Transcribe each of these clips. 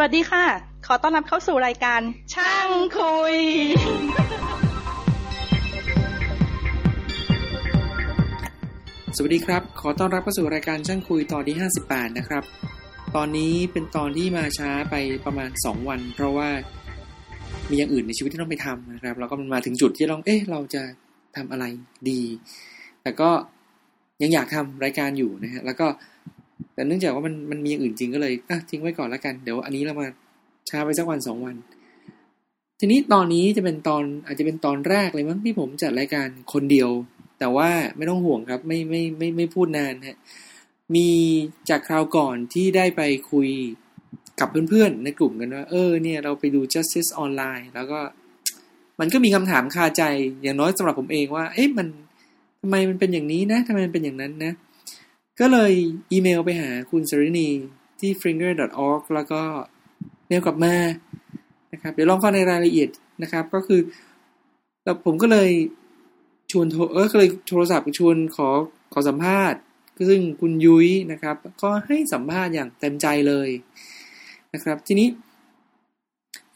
สวัสดีค่ะ ขอต้อนรับเข้าสู่รายการ ช่างคุย สวัสดีครับ ขอต้อนรับเข้าสู่รายการช่างคุยตอนที่ 58 นะครับ ตอนนี้เป็นตอนที่มาช้าไปประมาณ 2 วัน เพราะว่ามีอย่างอื่นในชีวิตที่ต้องไปทำนะครับ แล้วก็มันมาถึงจุดที่ต้องเอ๊ะ เราจะทำอะไรดี แต่ก็ยังอยากทำรายการอยู่นะฮะ แล้วก็ แต่เนื่องจากว่ามันมันมีอย่างอื่นจริงก็เลยอะทิ้งไว้ก่อนแล้วกัน เดี๋ยวอันนี้เรามาช้าไปสักวันสองวัน ทีนี้ตอนนี้จะเป็นตอนอาจจะเป็นตอนแรกเลยมั้งที่ผมจัดรายการคนเดียว แต่ว่าไม่ต้องห่วงครับ ไม่ไม่ไม่ไม่พูดนานฮะมีจากคราวก่อนที่ได้ไปคุยกับเพื่อนๆ ในกลุ่มกันว่า เออเนี่ยเราไปดู justice online แล้วก็มันก็มีคำถามคาใจอย่างน้อยสำหรับผมเองว่า เอ๊ะมันทำไมมันเป็นอย่างนี้นะทำไมมันเป็นอย่างนั้นนะ ก็เลยอีเมลไปหาคุณสรินีที่ fringer.org แล้วก็เมลกลับมานะครับ เดี๋ยวลองฟังในรายละเอียดนะครับ ก็คือแล้วผมก็เลยชวนโทรเออก็เลยโทรศัพท์ชวนขอขอสัมภาษณ์ซึ่งคุณยุ้ยนะครับ ก็ให้สัมภาษณ์อย่างเต็มใจเลยนะครับ ทีนี้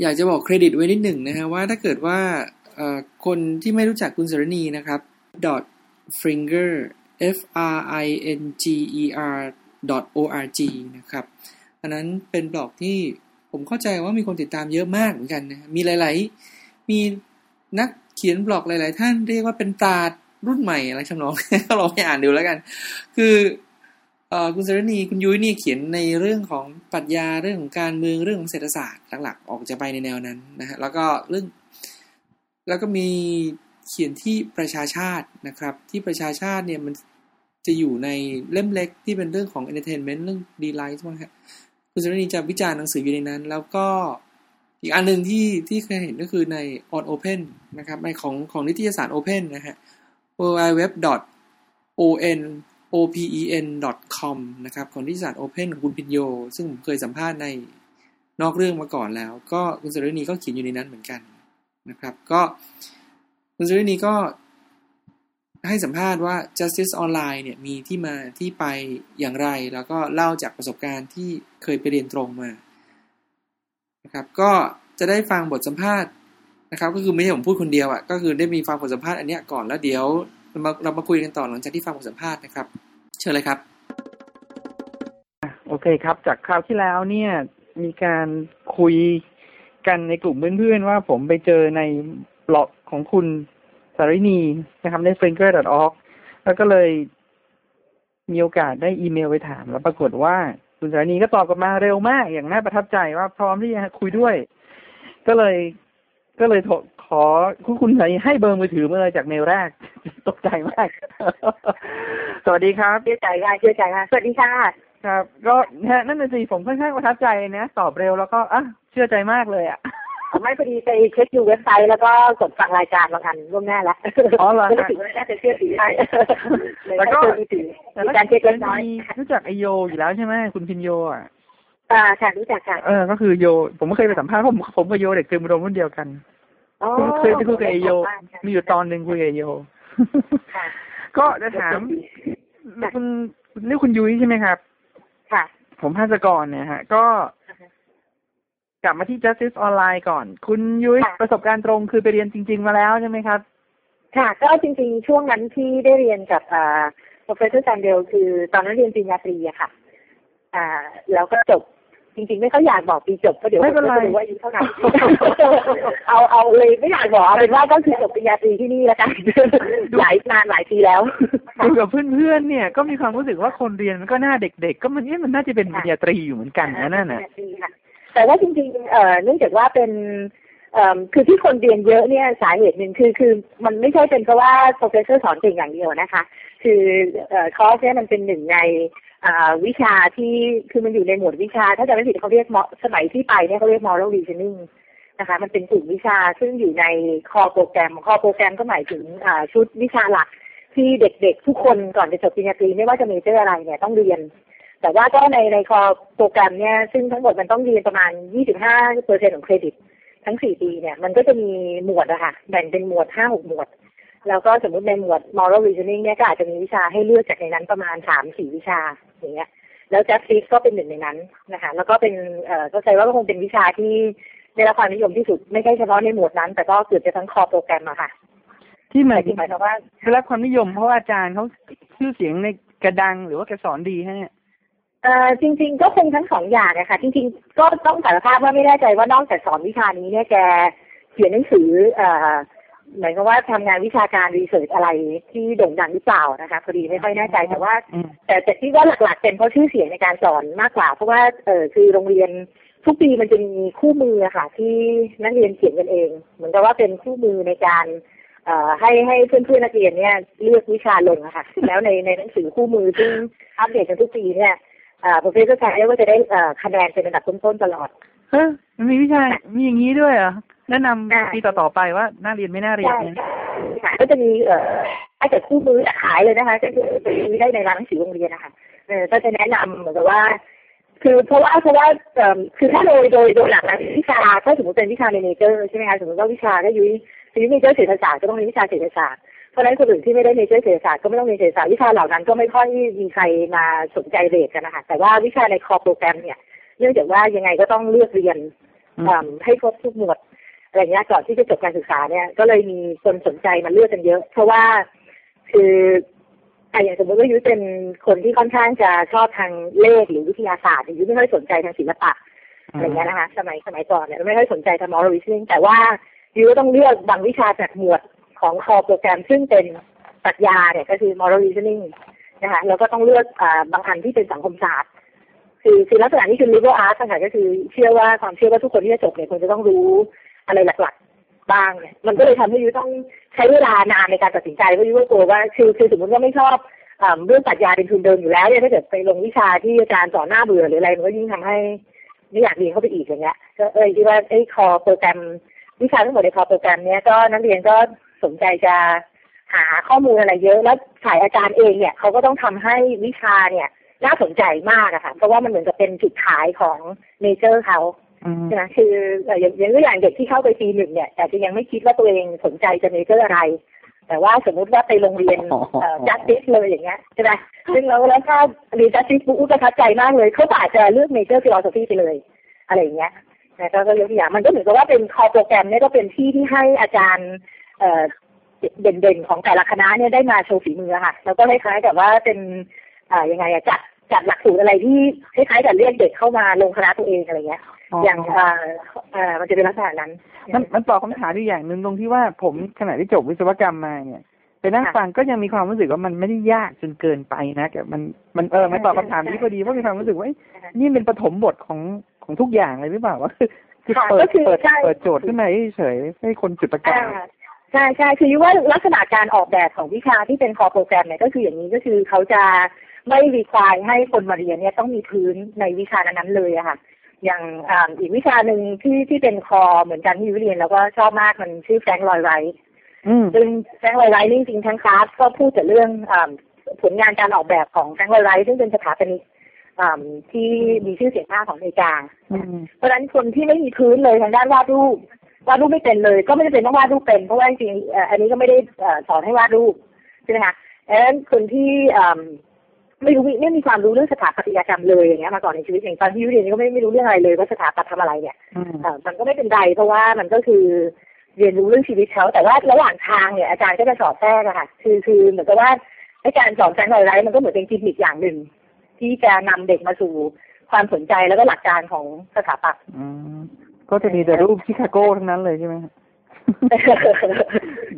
อยากจะบอกเครดิตไว้นิดหนึ่งนะฮะว่าถ้าเกิดว่าคนที่ไม่รู้จักคุณสรณีนะครับ dot finger friinger.org นะครับอันนั้นเป็นบล็อกที่ผมเข้าใจว่ามีคนติดตามเยอะมากเหมือนกันนะมีหลาย ๆ มีนักเขียนบล็อกหลาย ๆ ท่านเรียกว่าเป็นตาดรุ่นใหม่อะไรชำนองก็ลองไปอ่านดูแล้วกัน คือเออคุณสรณีคุณยุ้ยนี่เขียนในเรื่องของปรัชญาเรื่องของการเมืองเรื่องของเศรษฐศาสตร์หลักๆ ออกจะไปในแนวนั้นนะฮะแล้วก็เรื่อง แล้วก็มีเขียนที่ประชาชาตินะครับ ที่ประชาชาติเนี่ยมัน จะอยู่ในเล่มเล็กที่เป็นเรื่องของ entertainment เรื่องดีไลท์มั้งครับคุณสรณีจะวิจารณ์หนังสืออยู่ในนั้น แล้วก็อีกอันหนึ่งที่ที่เคยเห็นก็คือใน on open นะครับในของของนิตยสาร open นะฮะ w w w o n o p e n com นะครับของนิตยสาร open ของคุณพิญโย ซึ่งผมเคยสัมภาษณ์ในนอกเรื่องมาก่อนแล้ว ก็คุณสรณีก็เขียนอยู่ในนั้นเหมือนกันนะครับ ก็คุณสรณีก็ ให้สัมภาษณ์ว่า justice online เนี่ยมีที่มาที่ไปอย่างไร แล้วก็เล่าจากประสบการณ์ที่เคยไปเรียนตรงมานะครับก็จะได้ฟังบทสัมภาษณ์นะครับ ก็คือไม่ใช่ผมพูดคนเดียวอะ่ะก็คือได้มีฟังบทสัมภาษณ์อันนี้ก่อนแล้วเดี๋ยวเรามาเรามาคุยกันต่อหลังจากที่ฟังบทสัมภาษณ์นะครับ เชิญเลยครับโอเคครับ จากคราวที่แล้วเนี่ยมีการคุยกันในกลุ่มเพื่อนๆว่าผมไปเจอในบล็อกของคุณารินีนะครับใน f r i n g e r o r g แล้วก็เลยมีโอกาสได้อีเมลไปถาม แล้วปรากฏว่าคุณสารินีก็ตอบกลับมาเร็วมาก อย่างน่าประทับใจว่าพร้อมที่จะคุยด้วย ก็เลย ก็เลยขอคุณคุณสารินีให้เบอร์มือถือมาเลยจากเมลแรก ตกใจมาก สวัสดีครับเชื่อใจค่ะเชื่อใจค่ะสวัสดีค่ะครับ ก็นั่นน่ะสิผมค่อนข้างประทับใจนะตอบเร็วแล้วก็อะเชื่อใจมากเลยอะ ไม่พอดีไปเช็คดูเว็บไซต์แล้วก็กดฟังรายการบางอันร่วมหน้าแล้วอ๋อเหรอก็ถือว่าน่าจะเชื่อถือได้แล้วก็มีการเช็คเล็กน้อยรู้จักไอโยอยู่แล้วใช่ไหมคุณพินโยอะอ่าค่ะรู้จักค่ะเออก็คือโย ผมไม่เคยไปสัมภาษณ์ผมผมกับโยเด็กเคยมาโรงรุ่นเดียวกันคุณเคยไปคุยกับไอโย มีอยู่ตอนหนึ่งคุยกับไอโยก็จะถามคุณนี่คุณยุ้ยใช่ไหมครับ ค่ะ ผมภาสกรเนี่ยฮะ ก็ กลับมาที่ Justice Online ก่อน คุณยุ้ยประสบการณ์ตรงคือไปเรียนจริง ๆ มาแล้วใช่ไหมครับ ค่ะ ก็จริง ๆ ช่วงนั้นที่ได้เรียนกับอ่า Professor Sandel คือตอนนั้นเรียนปริญญาตรีอะค่ะ อ่า แล้วก็จบจริงๆ ไม่ค่อยอยากบอกปีจบเพราะเดี๋ยวไม่เป็นไรว่าอายุเท่าไหร่เอาเอาเลยไม่อยากบอกเอาเป็นว่าก็คือจบปริญญาตรีที่นี่แล้วกันหลายนานหลายปีแล้วดูกับเพื่อนๆเนี่ยก็มีความรู้สึกว่าคนเรียนมันก็หน้าเด็กๆ ก็มันนี่มันน่าจะเป็นปริญญาตรีอยู่เหมือนกันนะนั่นน่ะ แต่ว่าจริงๆเอ่อเนื่องจากว่าเป็นอ่อคือที่คนเรียนเยอะเนี่ยสาเหตุหนึ่งคือคือมันไม่ใช่เป็นเพราะว่า professor สอนเก่งอย่างเดียวนะคะ คือคอร์สเนี่ยมันเป็นหนึ่งในอ่าวิชาที่คือมันอยู่ในหมวดวิชา ถ้าจะไม่ผิดเขาเรียกสมัยที่ไปเนี่ยเขาเรียก moral reasoning นะคะมันเป็นกลุ่มวิชาซึ่งอยู่ใน core program core program ก็หมายถึงอ่าชุดวิชาหลักที่เด็กๆ ทุกคนก่อนจะจบปริญญาตรีไม่ว่าจะมีเจออะไรเนี่ยต้องเรียน แต่ว่าก็ในใน core program เนี่ยซึ่งทั้งหมดมันต้องเรียนประมาณ 25เปอร์เซ็นต์ของเครดิต ทั้ง 4 ปีเนี่ย มันก็จะมีหมวดอะค่ะแบ่งเป็นหมวด 5-6 หมวด แล้วก็สมมติในหมวด moral reasoning เนี่ยก็อาจจะมีวิชาให้เลือกจากในนั้นประมาณ 3-4 วิชาอย่างเงี้ยแล้ว justice ก็เป็นหนึ่งในนั้นนะคะ แล้วก็เป็นเอ่อก็ใจว่าก็คงเป็นวิชาที่ได้รับความนิยมที่สุดไม่ใช่เฉพาะในหมวดนั้น แต่ก็เกือบจะทั้งคอโปรแกรมอะค่ะ ที่หมาแต่ยที่หมายความว่าได้รับความนิยมเพราะว่าอาจารย์เขาชื่อเสียงในกระดังหรือว่าแกสอนดีฮะเนี่ย เอ่อจริง ๆ ก็คงทั้งสองอย่างนะคะจริง ๆ ก็ต้องสารภาพว่าไม่แน่ใจว่านอกจากสอนวิชานี้เนี่ยแกเขียนหนังสือเอ่อเหมือนกับว่าทำงานวิชาการรีเสิร์ชอะไรที่โด่งดังหรือเปล่านะคะพอดีไม่ค่อยแน่ใจแต่ว่าอืมแต่แต่ที่ว่าหลักๆ เป็นเพราะชื่อเสียงในการสอนมากกว่า เพราะว่าเออคือโรงเรียนทุกปีมันจะมีคู่มืออะค่ะ ที่นักเรียนเขียนกันเอง เหมือนกับว่าเป็นคู่มือในการเอ่อให้ให้เพื่อนๆนักเรียนเนี่ยเลือกวิชาลงอะค่ะ แล้วในในหนังสือคู่มือซึ่งอัปเดตกันทุกปีเนี่ย เอ่อ professor ชายก็จะได้เอ่อคะแนนเป็นระดับต้นๆตลอดเฮ้ยมันมีวิชา มีอย่างนี้ด้วยเหรอแนะนำอ่าปีต่อๆไปว่าน่าเรียนไม่น่าเรียนใช่เนี่ยใช่ค่ะก็จะมีเอ่อถ้าเกิดคู่มือขายเลยนะคะก็คือไปซื้อได้ในร้านหนังสือโรงเรียนนะคะเออก็จะแนะนำเหมือนกับว่า คือเพราะว่าเพราะว่าเอ่อคือถ้าโดยโดยโดยหลักแล้ววิชาถ้าสมมติเป็นวิชาใน major ใช่ไหมคะสมมติว่าวิชาถ้ายุ้ยยุ้ย major เศรษฐศาสตร์ก็ต้องเรียนวิชาเศรษฐศาสตร์ เพราะฉะนั้นคนอื่นที่ไม่ได้ major เศรษฐศาสตร์ก็ไม่ต้องเรียนเศรษฐศาสตร์วิชาเหล่านั้นก็ไม่ค่อยมีใครมาสนใจเรทกันนะคะแต่ว่าวิชาในคอโปรแกรมเนี่ยเนื่องจากว่ายังไงก็ต้องเลือกเรียนให้ครบทุกหมวดอะไรเงี้ยก่อนที่จะจบการศึกษาเนี่ยก็เลยมีคนสนใจมาเลือกกันเยอะ เพราะว่าคืออ่อย่างสมมติว่ายุ้ยเป็นคนที่ค่อนข้างจะชอบทางเลขหรือวิทยาศาสตร์ยุ้ยไม่ค่อยสนใจทางศิลปะอะไรเงี้ยนะคะ สมัยสมัยก่อนเนี่ยไม่ค่อยสนใจทาง moral reasoning แต่ว่ายุ้ยก็ต้องเลือกบางวิชาจากหมวด ของคอโปรแกรมซึ่งเป็นปรัชญาเนี่ยก็คือ moral reasoning นะคะแล้วก็ต้องเลือกอ่าบางอันที่เป็นสังคมศาสตร์ คือคือลักษณะนี้คือ liberal arts ค่ะก็คือเชื่อว่าความเชื่อว่าทุกคนที่จะจบเนี่ยควรจะต้องรู้อะไรหลักๆ บ้างเนี่ยมันก็เลยทำให้ยุ้ยต้องใช้เวลานานในการตัดสินใจเพราะยุ้ยก็กลัวว่าคือคือสมมติว่าไม่ชอบอ่าเรื่องปรัชญาเป็นทุนเดิมอยู่แล้วเนี่ยถ้าเกิดไปลงวิชาที่อาจารย์สอนหน้าเบื่อหรืออะไรมันก็ยิ่งทำให้ไม่อยากเรียนเข้าไปอีกอย่างเงี้ยก็เออคิดว่าไอ้คอโปรแกรมวิชาทั้งหมดใน core program เนี้ยก็นักเรียนก็ สนใจจะหาข้อมูลอะไรเยอะ แล้วฝ่ายอาจารย์เองเนี่ยเขาก็ต้องทำให้วิชาเนี่ย น่าสนใจมากอะค่ะ เพราะว่ามันเหมือนกับเป็นจุดขายของ major เขาอืมใช่ไหมคือเอ่ออย่างอย่างตัวอย่างเด็กที่เข้าไปปีหนึ่งเนี่ยอาจจะยังไม่คิดว่าตัวเองสนใจจะ major อะไร แต่ว่าสมมุติว่าไปลองเรียน Justice เลยอย่างเงี้ยใช่ไหมซึ่งเราแล้วถ้าเรียน Justice ปุ๊บประทับใจมากเลยเขาก็อาจจะเลือก major philosophy ไปเลย อะไรอย่างเงี้ยนะก็ก็ยกตัวอย่างมันก็เหมือนกับว่าเป็นคอโปรแกรมเนี่ยก็เป็นที่ที่ให้อาจารย์ เอ่อเด่นๆของแต่ละคณะเนี่ยได้มาโชว์ฝีมือค่ะ แล้วก็คล้ายๆกับว่าเป็นอ่ายังไงอะจัดจัดหลักสูตรอะไรที่คล้ายๆกับเรียกเด็กเข้ามาลงคณะตัวเองอะไรเงี้ย อย่างอ่าอ่ามันจะเป็นลักษณะนั้น มันมันตอบคำถามอีกอย่างหนึ่งตรงที่ว่าผมขณะที่จบวิศวกรรมมาเนี่ยไปนั่งฟังก็ยังมีความรู้สึกว่ามันไม่ได้ยากจนเกินไปนะแต่มันมันเออมันตอบคำถามนี้พอดีเพราะมีความรู้สึกว่าเอ้ยนี่เป็นปฐมบทของของทุกอย่างเลยหรือเปล่าวะคือคือค่ะเปิก็ดคือเปิดใช่เปิดโจทย์ขึ้นมาเฉยๆให้คนจุดประกาอ่าย ใช่ใช่คือว่าลักษณะการออกแบบของวิชาที่เป็นคอโปรแกรมเนี่ยก็คืออย่างนี้ก็คือเขาจะไม่รีควายให้คนมาเรียนเนี่ยต้องมีพื้นในวิชานั้นๆเลยอะค่ะ อย่างอ่าอีกวิชาหนึ่งที่ที่เป็นคอเหมือนกันที่ยุ้ยเรียนแล้วก็ชอบมากมันชื่อแฟรงค์ลอยไรท์อืมซึ่งแฟรงค์ลอยไรท์นี่จริงๆทั้งคลาสก็พูดแต่เรื่องอาผลงานการออกแบบของแฟรงค์ลอยไรท์ซึ่งเป็นสถาปนิกอ่าที่มีชื่อเสียงมากของอเมริกาอืมเพราะฉะนั้นคนที่ไม่มีพื้นเลยทางด้านวาดรูป วาดรูปไม่เป็นเลย ก็ไม่จำเป็นต้องวาดรูปเป็น เพราะว่าจริงๆเอ่ออันนี้ก็ไม่ได้เอ่อสอนให้วาดรูปใช่ไหมคะดังนั้นคนที่อ่าไม่รู้ไม่มีความรู้เรื่องสถาปัตยกรรมเลยอย่างเงี้ยมาก่อนในชีวิตอย่างตอนที่ยุเรียนนี่ก็ไม่ไม่รู้เรื่องอะไรเลยว่าสถาปัตย์ทำอะไรเนี่ยอืมเอ่อมันก็ไม่เป็นไรเพราะว่ามันก็คือเรียนรู้เรื่องชีวิตเขาแต่ว่าระหว่างทางเนี่ยอาจารย์ก็จะสอนแทรกอะค่ะ คือคือเหมือนกับว่าอาจารย์สอน Frank Lloyd Wright มันก็เหมือนเป็นกิมมิคอย่างหนึ่ง ที่จะนำเด็กมาสู่ความสนใจแล้วก็หลักการของสถาปัตย์อืม ก็จะมีแต่รูปชิคาโกทั้งนั้นเลยใช่ไหมฮะ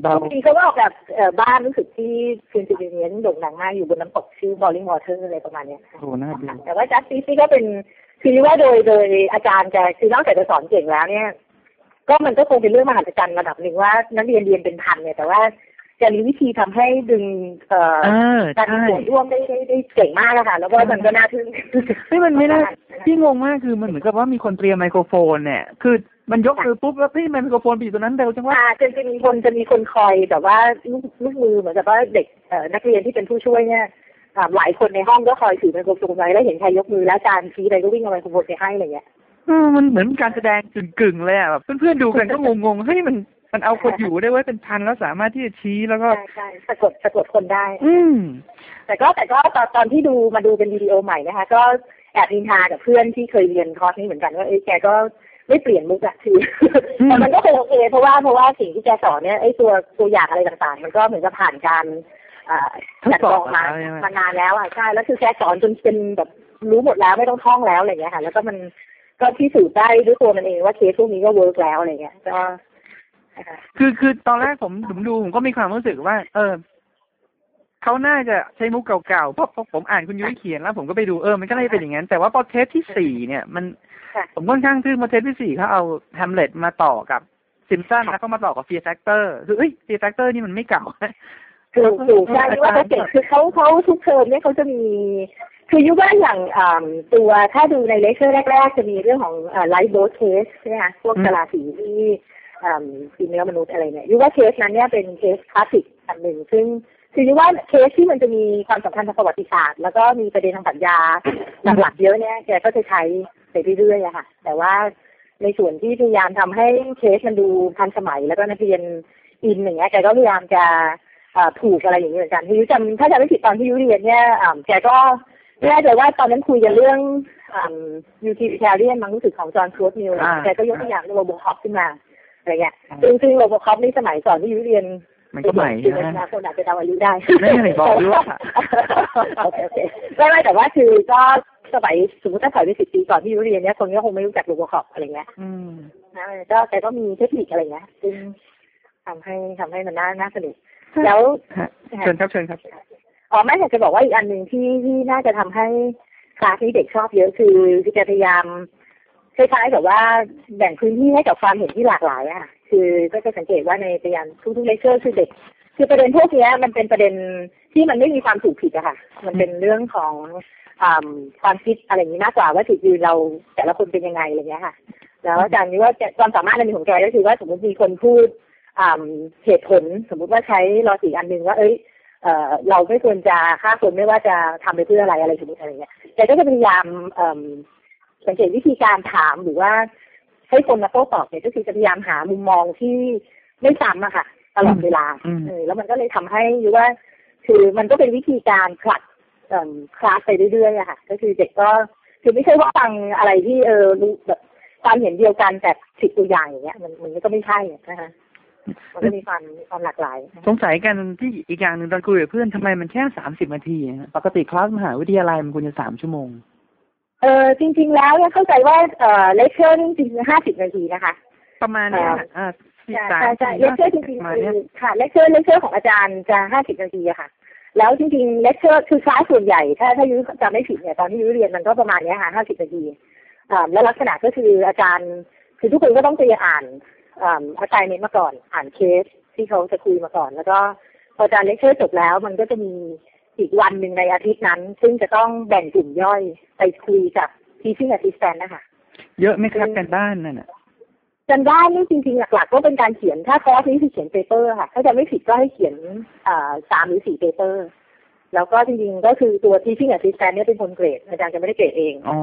เดาบางทีเขาก็ออกแบบเอ่อบ้านรู้สึกที่ Pennsylvania โด่งดังมากอยู่บนน้ำตกชื่อ Fallingwater อะไรประมาณเนี้ยโอ้น่าดูแต่ว่า Justice นี่ก็เป็นคือว่าโดยโดยอาจารย์แกคือนอกจากจะสอนเก่งแล้วเนี่ย ก็มันก็คงเป็นเรื่องมหัศจรรย์ระดับหนึ่งว่านักเรียนเรียนเป็นพันเนี่ยแต่ว่า จะมีวิธีทำให้ดึงเอ่อเออการมีใช่ส่วนร่วมได้ได้ได้เก่งมากอะค่ะ แล้วก็มันก็น่าทึ่งเฮ้ยมันไม่น่าที่งงมากคือมันเหมือนกับว่ามีคนเตรียมไมโครโฟนเนี่ยคือมันยกมือปุ๊บแล้วเฮ้ยไมโครโฟนไปอยู่ตรงนั้นเร็วจังว่าอ่าจะจะมีคนจะมีคนคอยแบบว่าลูกลูกมือเหมือนกับว่าเด็กเอ่อนักเรียนที่เป็นผู้ช่วยเนี่ยอ่าหลายคนในห้องก็คอยถือไมโครโฟนไว้แล้วเห็นใครยกมือแล้วอาจารย์ชี้อะไรก็วิ่งเอาไมโครโฟนไปให้อะไรเงี้ยเออมันเหมือนการแสดงกึ่งๆเลยอะแบบเพื่อนๆดูกันก็งงๆเฮ้ยมัน มันเอาคนอยู่ได้ไว้เป็นพันแล้วสามารถที่จะชี้แล้วก็ใช่ใช่สะกดสะกดคนได้ อืม แต่ก็แต่ก็ตอนตอนที่ดูมาดูเป็นวิดีโอใหม่นะคะ ก็แอบนินทากับเพื่อนที่เคยเรียนคอร์สนี้เหมือนกันว่าเอ้ยแกก็ไม่เปลี่ยนมุกอะคืออืมแต่มันก็คงโอเคเพราะว่าเพราะว่าสิ่งที่แกสอนเนี่ยไอ้ตัวตัวอย่างอะไรต่างๆ มันก็เหมือนกับผ่านการอ่าคัดกรองมาทดสอบแล้วใช่ไหมมานานแล้วอะใช่แล้วคือแกสอนจนเป็นแบบรู้หมดแล้วไม่ต้องท่องแล้วอะไรเงี้ยค่ะ แล้วก็มันก็พิสูจน์ได้ด้วยตัวมันเองว่าเคสพวกนี้ก็ work แล้วอะไรเงี้ยก็นะ คะคือคือตอนแรกผมผมดูผมก็มีความรู้สึกว่า เออเขาน่าจะใช้มุกเก่าๆเพราะเพราะผมอ่านคุณยุ้ยเขียนแล้ว ผมก็ไปดูเออมันก็เลยเป็นอย่างนั้นแต่ว่าพอเทปที่สี่เนี่ย มันค่ะผมค่อนข้างทึ่งพอเทปที่สี่เขาเอาHamlet มาต่อกับซิมสันแล้วก็มาต่อกับ Fear Factor คือเอ้ย Fear Factor นี่มันไม่เก่าถูกถูกใช่ที่ว่าเขาเก่งคือเขาเขาทุกเทอมเนี่ยเขาจะมี คือยุ้ยว่าอย่างอ่าตัวถ้าดูในเลคเชอร์แรก ๆ จะมีเรื่องของ lifeboat case ใช่ไหมคะพวกอืมกลาสีที่ อ่ากินเนื้อมนุษย์อะไรเนี่ยยุ้ยว่าเคสนั้นเนี่ยเป็นเคสคลาสสิกอันหนึ่งซึ่งคือยุ้ยว่าเคสที่มันจะมีความสำคัญทางประวัติศาสตร์ แล้วก็มีประเด็นทางปรัชญาหลักๆเยอะเนี่ยแกก็จะใช้ไปเรื่อยๆอะค่ะ แต่ว่าในส่วนที่พยายามทำให้เคสมันดูทันสมัย แล้วก็นักเรียนอินอย่างเงี้ยแกก็พยายามจะอ่าถูกอะไรอย่างนี้เหมือนกันที่ยุ้ยจำถ้าจำไม่ผิดตอนที่ยุ้ยเรียนเนี่ยอ่าแกก็ไม่แน่ใจว่าตอนนั้นคุยกันเรื่องอ่า utilitarian มั้งรู้สึกของ John Stuart Mill อ่าแกก็ยกตัวอย่าง RoboCop ขึ้นมา อะไรเงี้ยซึ่งซึ่ง RoboCop นี่สมัยก่อนที่ยุ้ยเรียนมันก็ใหม่คือใช่ไหมในอนาคตอาจจะเดาอายุได้ ไม่ไม่บอกด้วยว่าโอเคโอเคไม่ไม่แต่ว่าคือก็สมัยสมมติถ้าถอยไปสิบปีก่อนที่ยุเรียนเนี่ยคนก็คงไม่รู้จักโรบคอปอะไรเงี้ยอืมนะก็แกก็มีเทคนิคอะไรเงี้ยซึ่งทำให้ทำให้มันน่าน่าสนุกแล้วฮะเชิญครับเชิญครับอ๋อแม่อยากจะบอกว่าอีกอันหนึ่งที่ที่น่าจะทำให้คลาสนี้เด็กชอบเยอะคือคือจะพยายาม คล้ายๆแบบว่าแบ่งพื้นที่ให้กับความเห็นที่หลากหลายอะค่ะคือก็จะสังเกตว่าในพยานทุกๆเลคเชอร์คือเด็ก คือประเด็นพวกนี้มันเป็นประเด็นที่มันไม่มีความถูกผิดอะค่ะ มันเป็นเรื่องของอความคิดอะไรอย่างนี้มากกว่าว่าจุดยืนเราแต่ละคนเป็นยังไงอะไรเงี้ยค่ะ แล้วอาจารย์นี้ว่าความสามารถในของแกก็คือว่าสมมติมีคนพูดเหตุผลสมมุติว่าใช้ลอสีอันหนึ่งว่าเอ้ยเอเราไม่ควรจะฆ่าคนไม่ว่าจะทำไปเพื่ออะไรอะไรชนิดอะไรเงี้ยแต่ก็จะพยายาม สังเกตวิธีการถามหรือว่า ให้คนมาโต้ตอบเนี่ยก็คือจะพยายามหามุมมองที่ไม่ซ้ำอะค่ะตลอดเวลาอืมเออแล้วมันก็เลยทำให้รู้ว่า คือมันก็เป็นวิธีการผลัดเอิ่มคลาสไปเรื่อยๆอะค่ะ ก็คือเด็กก็คือไม่ใช่ว่าฟังอะไรที่เออรู้แบบความเห็นเดียวกันแต่สิบตัวอย่างอย่างเงี้ยมันมันก็ไม่ใช่นะคะมันก็มีความมีความหลากหลาย สงสัยกันที่อีกอย่างหนึ่งตอนคุยกับเพื่อนทำไมมันแค่สามสิบนาทีอะฮะปกติคลาสมหาวิทยาลัยมันควรจะสามชั่วโมง เออจริง ๆ แล้วเนี่ยเข้าใจว่าเอ่อเลคเชอร์นี่จริงๆห้าสิบนาทีนะคะ ประมาณเนี้ยอ่าอ่าสี่ใช่สามใช่ใช่สี่เลคเชอร์จห้าริสิบงประๆมาณคืเนี้ยอค่ะเลคเชอร์เลคเชอร์ของอาจารย์จะห้าสิบนาทีอะค่ะ แล้วจริงๆเลคเชอร์คือคลาสส่วนใหญ่ ถ้าถ้ายุ้ยจำไม่ผิดเนี่ยตอนที่ยุ้ยเรียนมันก็ประมาณเนี้ยค่ะห้าสิบนาทีอ่าแล้วลักษณะก็คืออาจารย์คือทุกคนก็ต้องไปอ่านอ่าอาจารย์เน้นมาก่อนอ่านเคสที่เขาจะคุยมาก่อน แล้วก็พออาจารย์เลคเชอร์จบแล้ว มันก็จะมี อีกวันหนึ่งในอาทิตย์นั้น ซึ่งจะต้องแบ่งกลุ่มย่อยไปคุยกับ teaching assistant นะคะเยอะไหมครับการบ้านนั่นอะจันได้นี่จริงๆหลักๆก็เป็นการเขียนถ้าคอร์สนี้คือเขียน paper ค่ะ ถ้าจำไม่ผิดก็ให้เขียนอ่าสามหรือสี่ paper แล้วก็จริงๆก็คือตัว teaching assistant เนี่ยเป็นคนเกรดอาจารย์จะไม่ได้เกรดเองอ๋อ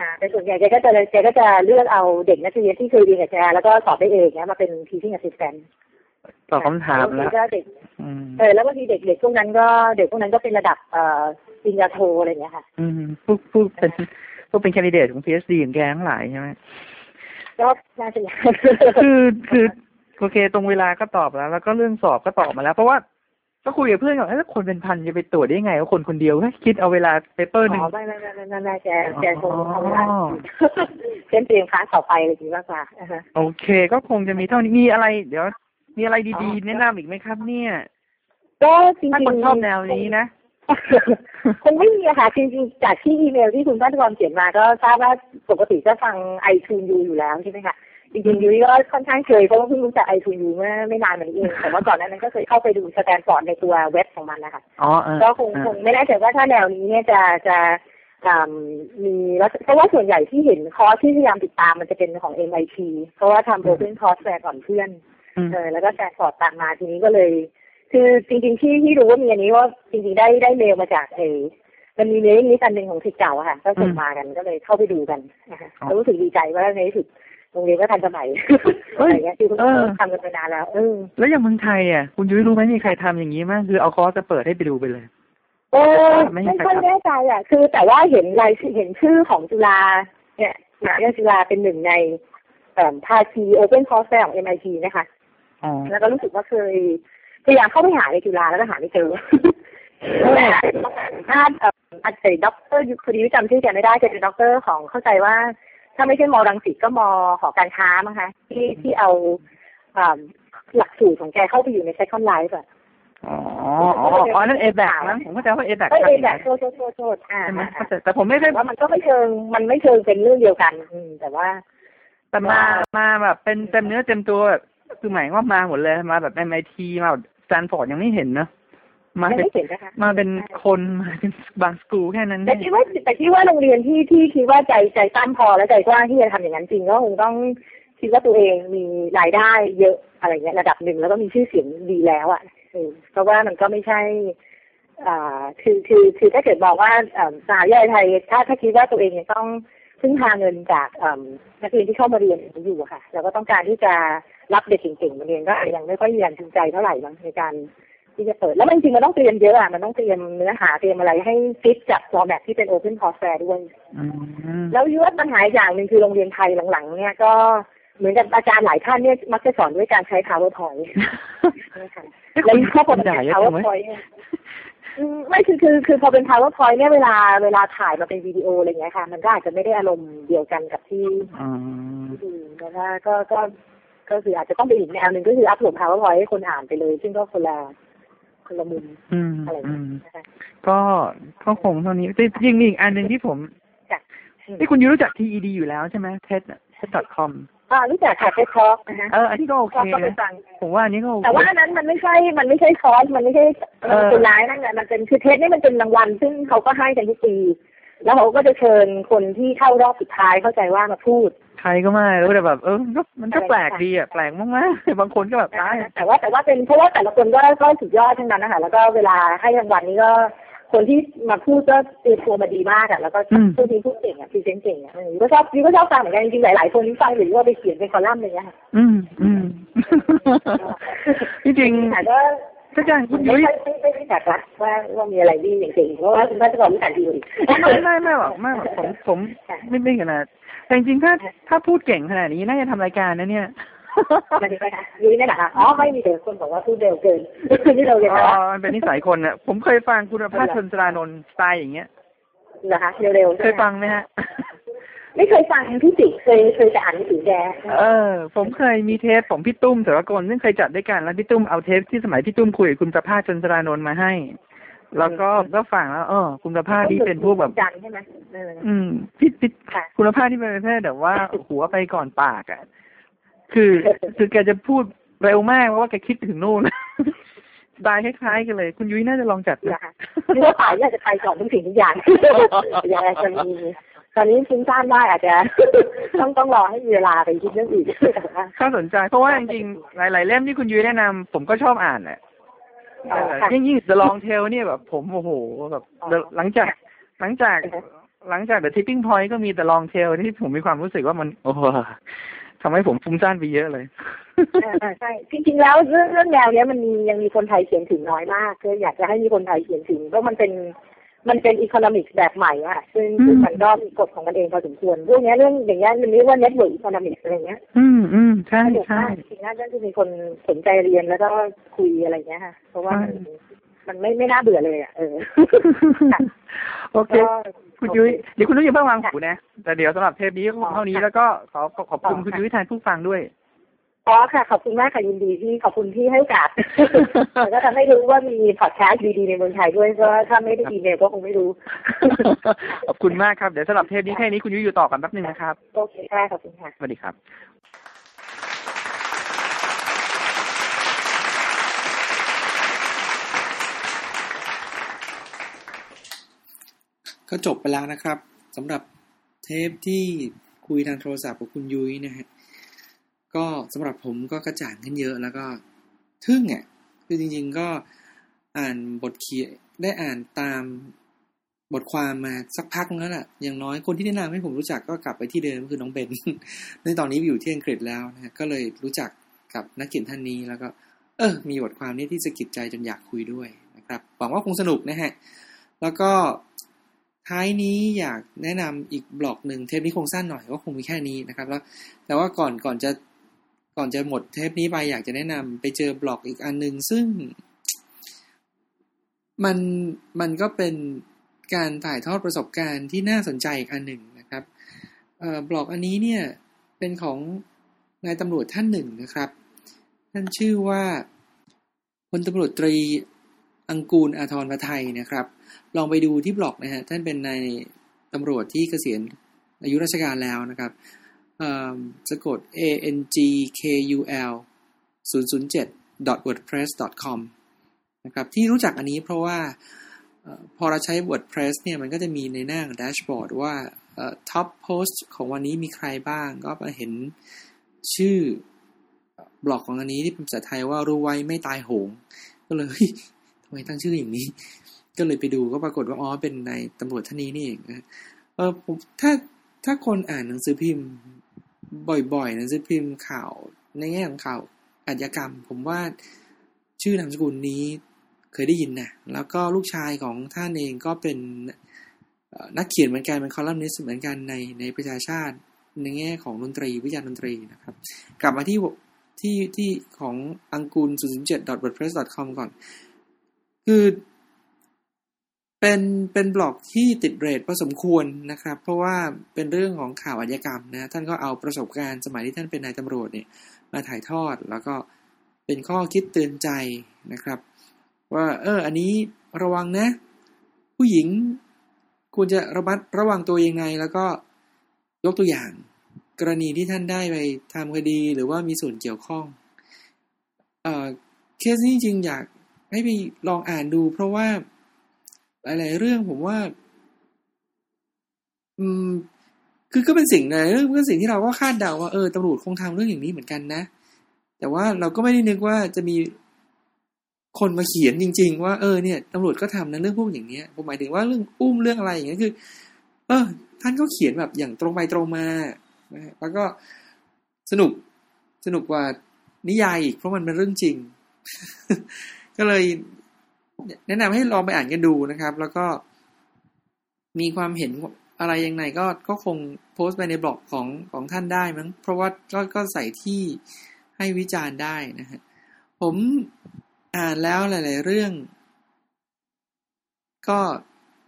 อ่าแต่ส่วนใหญ่แกก็จะแกก็จะเลือกเอาเด็กนักเรียนที่เคยเรียนกับแกแล้วก็สอบได้ A เนี่ยมาเป็น teaching assistant ตอบคำถามแล้วก็เด็กอืมเออแล้วบางทีเด็กๆพวกนั้นก็เด็กพวกนั้นก็เป็นระดับเอ่อปริญญาโทอะไรอย่างเงี้ยค่ะ อืมผู้ผู้เป็นผู้เป็น candidate ของ PhD ของแกทั้งหลายใช่ไหมก็น่าจะอย่างคือคือโอเค ตรงเวลาก็ตอบแล้ว แล้วก็เรื่องสอบก็ตอบมาแล้ว เพราะว่าก็คุยกับเพื่อนก่อนถ้าคนเป็นพันจะไปตรวจได้ยังไงว่าคนคนเดียวเฮ้ยคิดเอาเวลา paper หนึ่งอ๋อไม่ไม่ไม่ไม่ไม่ไม่แกแกคงอ๋อทำไม่ได้เช่นเตรียมคลาสต่อไปอะไรอย่างนี้มากกว่าอ่าฮะโอเค ก็คงจะมีเท่านี้มีอะไร เดี๋ยว มีอะไรดีๆแนะนำอีกไหมครับ เนี่ย ก็จริงๆถ้าคนชอบแนวนี้นะคงไม่มีอะค่ะจริงๆจากที่อีเมลที่คุณพัฒกรเขียนมาก็ทราบว่าปกติก็ฟัง iTunes U อยู่แล้วใช่ไหมคะจริงๆยุ้ยก็ค่อนข้างเคยเพราะว่าเพิ่งรู้จัก iTunes U เมื่อไม่นานมานี้เองแต่ว่าก่อนหน้านั้นก็เคยเข้าไปดูสแตนฟอร์ดในตัวเว็บของมันนะคะอ๋อเออก็คงเออคงไม่แน่ใจว่าถ้าแนวนี้เนี่ยจะจะอ่ามีแล้วเพราะว่าส่วนใหญ่ที่เห็นคอร์สที่พยายามติดตามมันจะเป็นของ MIT เพราะว่าทำ Open Course แฟร์ก่อนเพื่อนอืม เออแล้วก็สแตนฟอร์ดตามมาทีนี้ก็เลย คือจริงๆที่ที่รู้ว่ามีอันนี้ว่าจริงๆได้ได้เมลมาจากเออมันมี mail list อันหนึ่งของศิษย์เก่าอะค่ะ ก็ส่งมากันก็เลยเข้าไปดูกันนะคะอ๋อแล้วรู้สึกดีใจว่าในที่สุดโรงเรียนก็ทันสมัยเฮ้อะไรยเงี้ยคือเออทำกันไปนานแล้วเออแล้วอย่างเมืองไทยอะคุณยุ้ยรู้ไหมมีใครทำอย่างนี้มั้ยคือเอาคอร์สจะเปิดให้ไปดูไปเลยเออไม่ไม่ใช่ค่อยครับแน่ใจอะ คือแต่ว่าเห็นรายชื่อเห็นชื่อของจุฬาเนี่ยมหาวิทยาลัยจุฬาเป็นหนึ่งในเอ่อภาคี OpenCourseWare ของ MIT นะคะอ๋อ แล้วก็รู้สึกว่าเคยพยายามเข้าไปหาในจุฬาแล้วก็หาไม่เจอแต่ถ้าเอ่ออาจจะด็อกเตอร์พอดีจำชื่อแกไม่ได้แกเป็นด็อกเตอร์ของเข้าใจว่า ถ้าไม่ใช่มรังสิตก็มหอการค้ามั้งคะที่ที่เอาอ่าหลักสูตรของแกเข้าไปอยู่ใน Second Life อะอ๋ออ๋อ อ๋อ นั่นเอแบกนะผมเข้าใจว่าเอแบกเอ้ยเอแบบโทษโทษโทษโทษอ่าใช่ไหมอ่าแต่แต่ผมไม่ได้แต่ว่ามันก็ไม่เชิง มันไม่เชิงเป็นเรื่องเดียวกันอืมแต่ว่า แต่มา มาแบบเป็นเต็มเนื้อเต็มตัวแบบ คือหมายว่ามาหมดเลยมาแบบ MIT มาแบบสแตนฟอร์ดยังไม่เห็นนะมาไม่เป็นได้เห็นนะคะมาเป็นคนมาเป็นบางสกูแค่นั้นแต่คิดว่าแต่คิดว่าโรงเรียนที่ที่คิดว่าใจใจตั้งพอและใจกว้างที่จะทำอย่างนั้นจริงก็คงต้องคิดว่าตัวเองมีรายได้เยอะอะไรเงี้ยระดับหนึ่งแล้วก็มีชื่อเสียงดีแล้วอะเออเพราะว่ามันก็ไม่ใช่อ่าคือคือคือถ้าเกิดบอกว่าอ่ามหาวิทยาลัยไทยถ้าถ้าคิดว่าตัวเองยังต้อง พึ่งพาเงินจากอ่านักเรียนที่เข้ามาเรียนอยู่อะค่ะ แล้วก็ต้องการที่จะรับเด็กเก่งๆมาเรียนก็ยังไม่ค่อยมีแรงจูงใจเท่าไหร่บ้างในการที่จะเปิด แล้วมันจริงๆมันต้องเตรียมเยอะอะมันต้องเตรียมเนื้อหาเตรียมอะไรให้ฟิตกับฟอร์แมตที่เป็น Open Courseware ด้วยอืมแล้วยุว่าปัญหาอีกอย่างหนึ่งคือโรงเรียนไทยหลังๆ เนี่ยก็เหมือนกับอาจารย์หลายท่านเนี่ยมักจะสอนด้วยการใช้ PowerPoint นะคะเอ๊ะแล้วคุณข้อผลคุณด่าจากเยอะจังไหม PowerPoint เนี่ยอืม ไม่คือคือคือพอเป็น PowerPoint เนี่ยเวลาเวลาถ่ายมาเป็นวิดีโออะไรเงี้ยค่ะ มันก็อาจจะไม่ได้อารมณ์เดียวกันกับที่อืมที่ดูนะคะก็ก็ก็คืออาจจะต้องเป็นอีกแนวหนึ่งก็คืออัพโหลด PowerPoint ให้คนอ่านไปเลย ซึ่งก็คนละคนละมุมอืมอะไรอืเงี้ยมนะคะก็ก็คงเท่านี้แต่จริงๆมีอีกอันหนึ่งที่ผมอืมที่คุณยูรู้จัก TED อยู่แล้วใช่ไหม TED TED.com อ่ารู้จักค่ะเทสทอล์กนะคะเอออันนี้ก็โอเคก็ไปนะฟังผมว่าอันนี้ก็โอเคแต่ว่าอันนั้นมันไม่ใช่มันไม่ใช่คอร์สมันไม่ใช่เออคนร้ายนั่นแหละมันเป็นคือเทสนี่มันเป็นรางวัล ซึ่งเขาก็ให้กันทุกปีแล้วเขาก็จะเชิญคนที่เข้ารอบสุดท้ายเข้าใจว่ามาพูด ใครก็ไม่รู้แต่แบบเออมันก็มันก็แปลกดีอะแปลกมากๆบางคนก็แบบตายแต่ว่าแต่ว่าเป็นเพราะว่าแต่ละคนก็ก็สุดยอดทั้งนั้นนะคะแล้วก็เวลาให้รางวัลนี้ก็ คนที่มาพูดก็เตรียมตัวมาดีมากอะแล้วก็อืมพูดดีพูดเก่งอะพรีเซนต์เก่งอะเออก็ชอบยูก็ชอบฟังเหมือนกันจริงๆหลายๆคนที่ฟังหรือว่าไปเขียนเป็นคอลัมน์อะไรเงี้ยค่ะอืมอืมที่จริงแต่ก็ถ้าอย่างคุณไม่ยุ้ยไม่ไม่ไม่รู้จักนะว่าว่ามีอะไรดีอย่างเก่งเพราะว่าคุณพัชกรรู้จักดีอยู่ไม่ไม่ไม่หรอกไม่หรอกผมผมไม่ไม่ขนาดแต่จริงๆถ้าถ้าพูดเก่งขนาดนี้น่าจะทำรายการนะเนี่ย มันเป็นไหมคะยุ้ยนี่แหละค่ะอ๋อไม่มีแต่คนบอกว่าพูดเร็วเกินที่เราเรียนอ๋มาอมันเป็นนิสัยคนน่ะ ผมเคยฟังคุณภาพชนสรานนท์สไตล์อย่างเงี้ยเหรอคะเร็วๆเคยฟังไหมฮะไม่เคยฟังพี่ติเคยเคยจะอ่านหนังสือแกเออ ผมเคยมีเทปของพี่ตุ้มสรกลซึ่งเคยจัดด้วยกันแล้วพี่ตุ้มเอาเทปที่สมัยพี่ตุ้มคุยกับคุณประภาสชนสรานนท์มาให้ แล้วก็ก็ฟังแล้วเออคุณประภาสที่เป็นพวกแบบจันใช่ไหมเอออืมพี่พี่ค่ะคุณภาพที่เป็นประเภทแบบว่าหัวไปก่อนปากอะ คือคือแกจะพูดเร็วมากเพราะว่าแกคิดไปถึงนู่นสไตล์คล้ายๆกันเลย คุณยุ้ยน่าจะลองจัดดูเหรอคะนี่ว่าป่ายอยากจะไปก่อนทุกสิ่งทุกอย่างอยากจะมีตอนนี้ฟุ้งซ่านได้อาจจะต้องต้องรอให้มีเวลาไปคิดเรื่องอื่นถ้าสนใจ เพราะว่าจริงๆหลาย ๆ เล่มที่คุณยุ้ยแนะนำผมก็ชอบอ่านแหละอ๋อค่ะยิ่งยิ่ง The Long Tail เนี่ยแบบ ผมโอ้โหแบบอ๋อ The- หลังจากหลังจากอือฮึหลังจาก The Tipping Point ก็มี The Long Tail ที่ผมมีความรู้สึกว่ามัน โอ้โห ทำให้ผมฟุ้งซ่านไปเยอะเลยอ่าอ่าใช่จริงๆแล้วเรื่องเรื่องแนวเนี้ยมันมียังมีคนไทยเขียนถึงน้อยมากก็อยากจะให้มีคนไทยเขียนถึงเพราะมันเป็นมันเป็น economic แบบใหม่อะซึ่งอืมซึ่งมันก็มีกฎของมันเองพอสมควรพวกเนี้ยเรื่องอย่างเงี้ยมันเรียกว่า network economic อะไรเงี้ย อืมอืมใช่สนุกใช่มากจริงๆน่าจะมีคนสนใจเรียนแล้วก็คุยอะไรเงี้ยค่ะ เพราะว่า มันใช่มันไม่ไม่น่าเบื่อเลยอะเออโอเคก็คุณยุ้ยเดี๋ยวคุณยุ้ยอย่าเพิ่งวางค่ะหูนะแต่เดี๋ยวสำหรับเทปนี้อ๋อเท่านี้ค่ะแล้วก็ขอขอบคุณอ๋อคุณค่ะยุ้ยแทนผู้ฟังด้วยอ๋อค่ะ ขอบคุณมากค่ะยินดีที่ขอบคุณที่ให้โอกาสแล้วก็ทำให้รู้ว่ามีพอดแคสต์ดีๆในเมืองไทยด้วยเพราะว่าถ้าไม่ได้อีเมลก็คงไม่รู้ ขอบคุณมากครับ เดี๋ยวสำหรับเทปนี้แค่นี้คุณยุ้ยอยู่ต่อกันแป๊บนึงนะครับ โอเคค่ะขอบคุณค่ะสวัสดีครับ ก็จบไปแล้วนะครับสำหรับเทปที่คุยทางโทรศัพท์กับคุณยุ้ยนะฮะก็สำหรับผมก็กระจ่างขึ้นเยอะแล้วก็ทึ่งอะคือจริง ๆก็อ่านบทเขียนได้อ่านตามบทความมาสักพักนึงแล้วแหละอย่างน้อยคนที่แนะนำให้ผมรู้จักก็กลับไปที่เดิมคือน้องเบนในตอนนี้อยู่ที่อังกฤษแล้วนะก็เลยรู้จักกับนักเขียนท่านนี้แล้วก็ เออ มีบทความนี้ที่สะกิดใจจนอยากคุยด้วยนะครับหวังว่าคงสนุกนะฮะ แล้วก็ ท้ายนี้อยากแนะนำอีกบล็อกหนึ่งเทปนี้คงสั้นหน่อยก็คงมีแค่นี้นะครับ แล้วแต่ว่าก่อนก่อนจะก่อนจะหมดเทปนี้ไปอยากจะแนะนำไปเจอบล็อกอีกอันหนึ่งซึ่ง มันมันก็เป็นการถ่ายทอดประสบการณ์ที่น่าสนใจอีกอันหนึ่งนะครับบล็อกอันนี้เนี่ยเป็นของนายตำรวจท่านหนึ่งนะครับ ท่านชื่อว่าพลตำรวจตรีอังกูลอาทรพไทยนะครับ ลองไปดูที่บล็อกนะฮะท่านเป็นในตำรวจที่เกษียณอายุราชการแล้วนะครับสะกด a n g k u l 007 wordpress com นะครับที่รู้จักอันนี้เพราะว่าพอเราใช้ WordPress เนี่ยมันก็จะมีในหน้าแดชบอร์ดว่าท็อปโพสต์ของวันนี้มีใครบ้าง ก็มาเห็นชื่อบล็อกของอันนี้ที่เป็นภาษาไทยว่ารู้ไว้ไม่ตายโหง ก็เลยทำไมตั้งชื่ออย่างนี้ ก็เลยไปดูก็ปรากฏว่าอ๋อเป็นในตำรวจท่านนี้นี่เองนะเออผมถ้าถ้าคนอ่านหนังสือพิมพ์ บ่อยๆหนังสือพิมพ์ข่าวในแง่ของข่าวอาชญากรรม ผมว่าชื่อนามสกุลนี้เคยได้ยินนะแล้วก็ลูกชายของท่านเองก็เป็นนักเขียนเหมือนกันเป็นคอลัมนิสต์เหมือนกันในในประชาชาติในแง่ของดนตรีวิจารณ์ดนตรีนะครับ กลับมาที่ที่ที่ของอังกูล007 wordpress com ก่อน คือ เป็นเป็นบล็อกที่ติดเรทพอสมควรนะครับ เพราะว่าเป็นเรื่องของข่าวอาชญากรรมนะท่านก็เอาประสบการณ์สมัยที่ท่านเป็นนายตำรวจเนี่ยมาถ่ายทอดแล้วก็เป็นข้อคิดเตือนใจนะครับ ว่าเอออันนี้ระวังนะ ผู้หญิงควรจะระมัดระวังตัวยังไง แล้วก็ยกตัวอย่าง กรณีที่ท่านได้ไปทำคดีหรือว่ามีส่วนเกี่ยวข้องเอ่อเคสนี้จริงอยากให้ไปลองอ่านดู เพราะว่า หลาย ๆ เรื่องผมว่า อืม คือก็เป็นสิ่งในเรื่องก็สิ่งที่เราก็คาดเดาว่าเออตำรวจคงทำเรื่องอย่างนี้เหมือนกันนะ แต่ว่าเราก็ไม่ได้นึกว่าจะมีคนมาเขียนจริง ๆ ว่าเออเนี่ยตำรวจก็ทำนะเรื่องพวกอย่างเนี้ยผมหมายถึงว่าเรื่องอุ้มเรื่องอะไรอย่างเงี้ยคือ เออ ท่านก็เขียนแบบอย่างตรงไปตรงมานะแล้วก็สนุกสนุกกว่านิยายอีกเพราะมันเป็นเรื่องจริง ก็เลย แนะนำให้ลองไปอ่านกันดูนะครับ แล้วก็มีความเห็นอะไรยังไงก็ก็คงโพสต์ไปในบล็อกของของท่านได้มั้งเพราะว่าก็ก็ใส่ที่ให้วิจารณ์ได้นะฮะผมอ่านแล้วหลาย ๆ เรื่อง ก็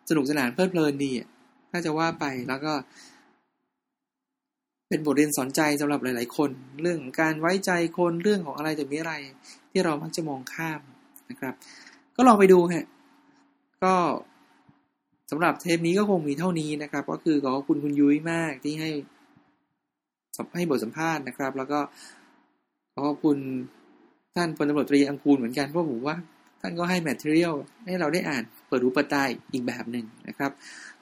สนุกสนานเพลิดเพลินดีอะถ้าจะว่าไปแล้วก็ เป็นบทเรียนสอนใจสำหรับหลาย ๆ คน เรื่องการไว้ใจคนเรื่องของอะไรจะมีอะไร ที่เรามักจะมองข้ามนะครับ ก็ลองไปดูฮะก็สำหรับเทปนี้ก็คงมีเท่านี้นะครับ ก็คือขอขอบคุณคุณยุ้ยมากที่ให้ให้บทสัมภาษณ์นะครับ แล้วก็ขอขอบคุณท่านพลตำรวจตรีอังคูลเหมือนกันเพราะผมว่าท่านก็ให้แมทเทียลให้เราได้อ่านเปิดรูปตายอีกแบบหนึ่งนะครับ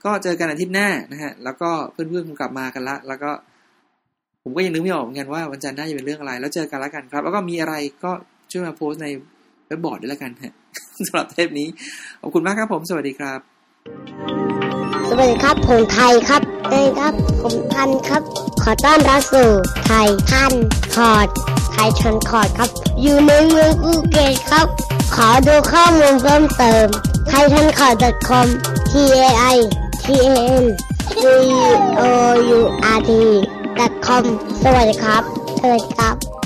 ก็เจอกันอาทิตย์หน้านะฮะแล้วก็เพื่อนๆผมกลับมากันละ แล้วก็ ผมก็ยังนึกไม่ออกเหมือนกันว่าวันจันทร์หน้าจะเป็นเรื่องอะไร แล้วเจอกันละกันครับ แล้วก็มีอะไรก็ช่วยมาโพสใน เว็บบอร์ดด้วยละกันฮะสำหรับเทปนี้ ขอบคุณมากครับผม สวัสดีครับ สวัสดีครับ ผมไทยครับเอ้ครับ ผมทันครับ ขอต้อนรับสู่ไทยทันคอร์ดไทยชนคอร์ดครับ อยู่ในเมืองอูเกตครับ ขอดูข้อมูลเพิ่มเติมไทยทันคอร์ด com t a i t a n c o u r t com สวัสดีครับ สวัสดีครับ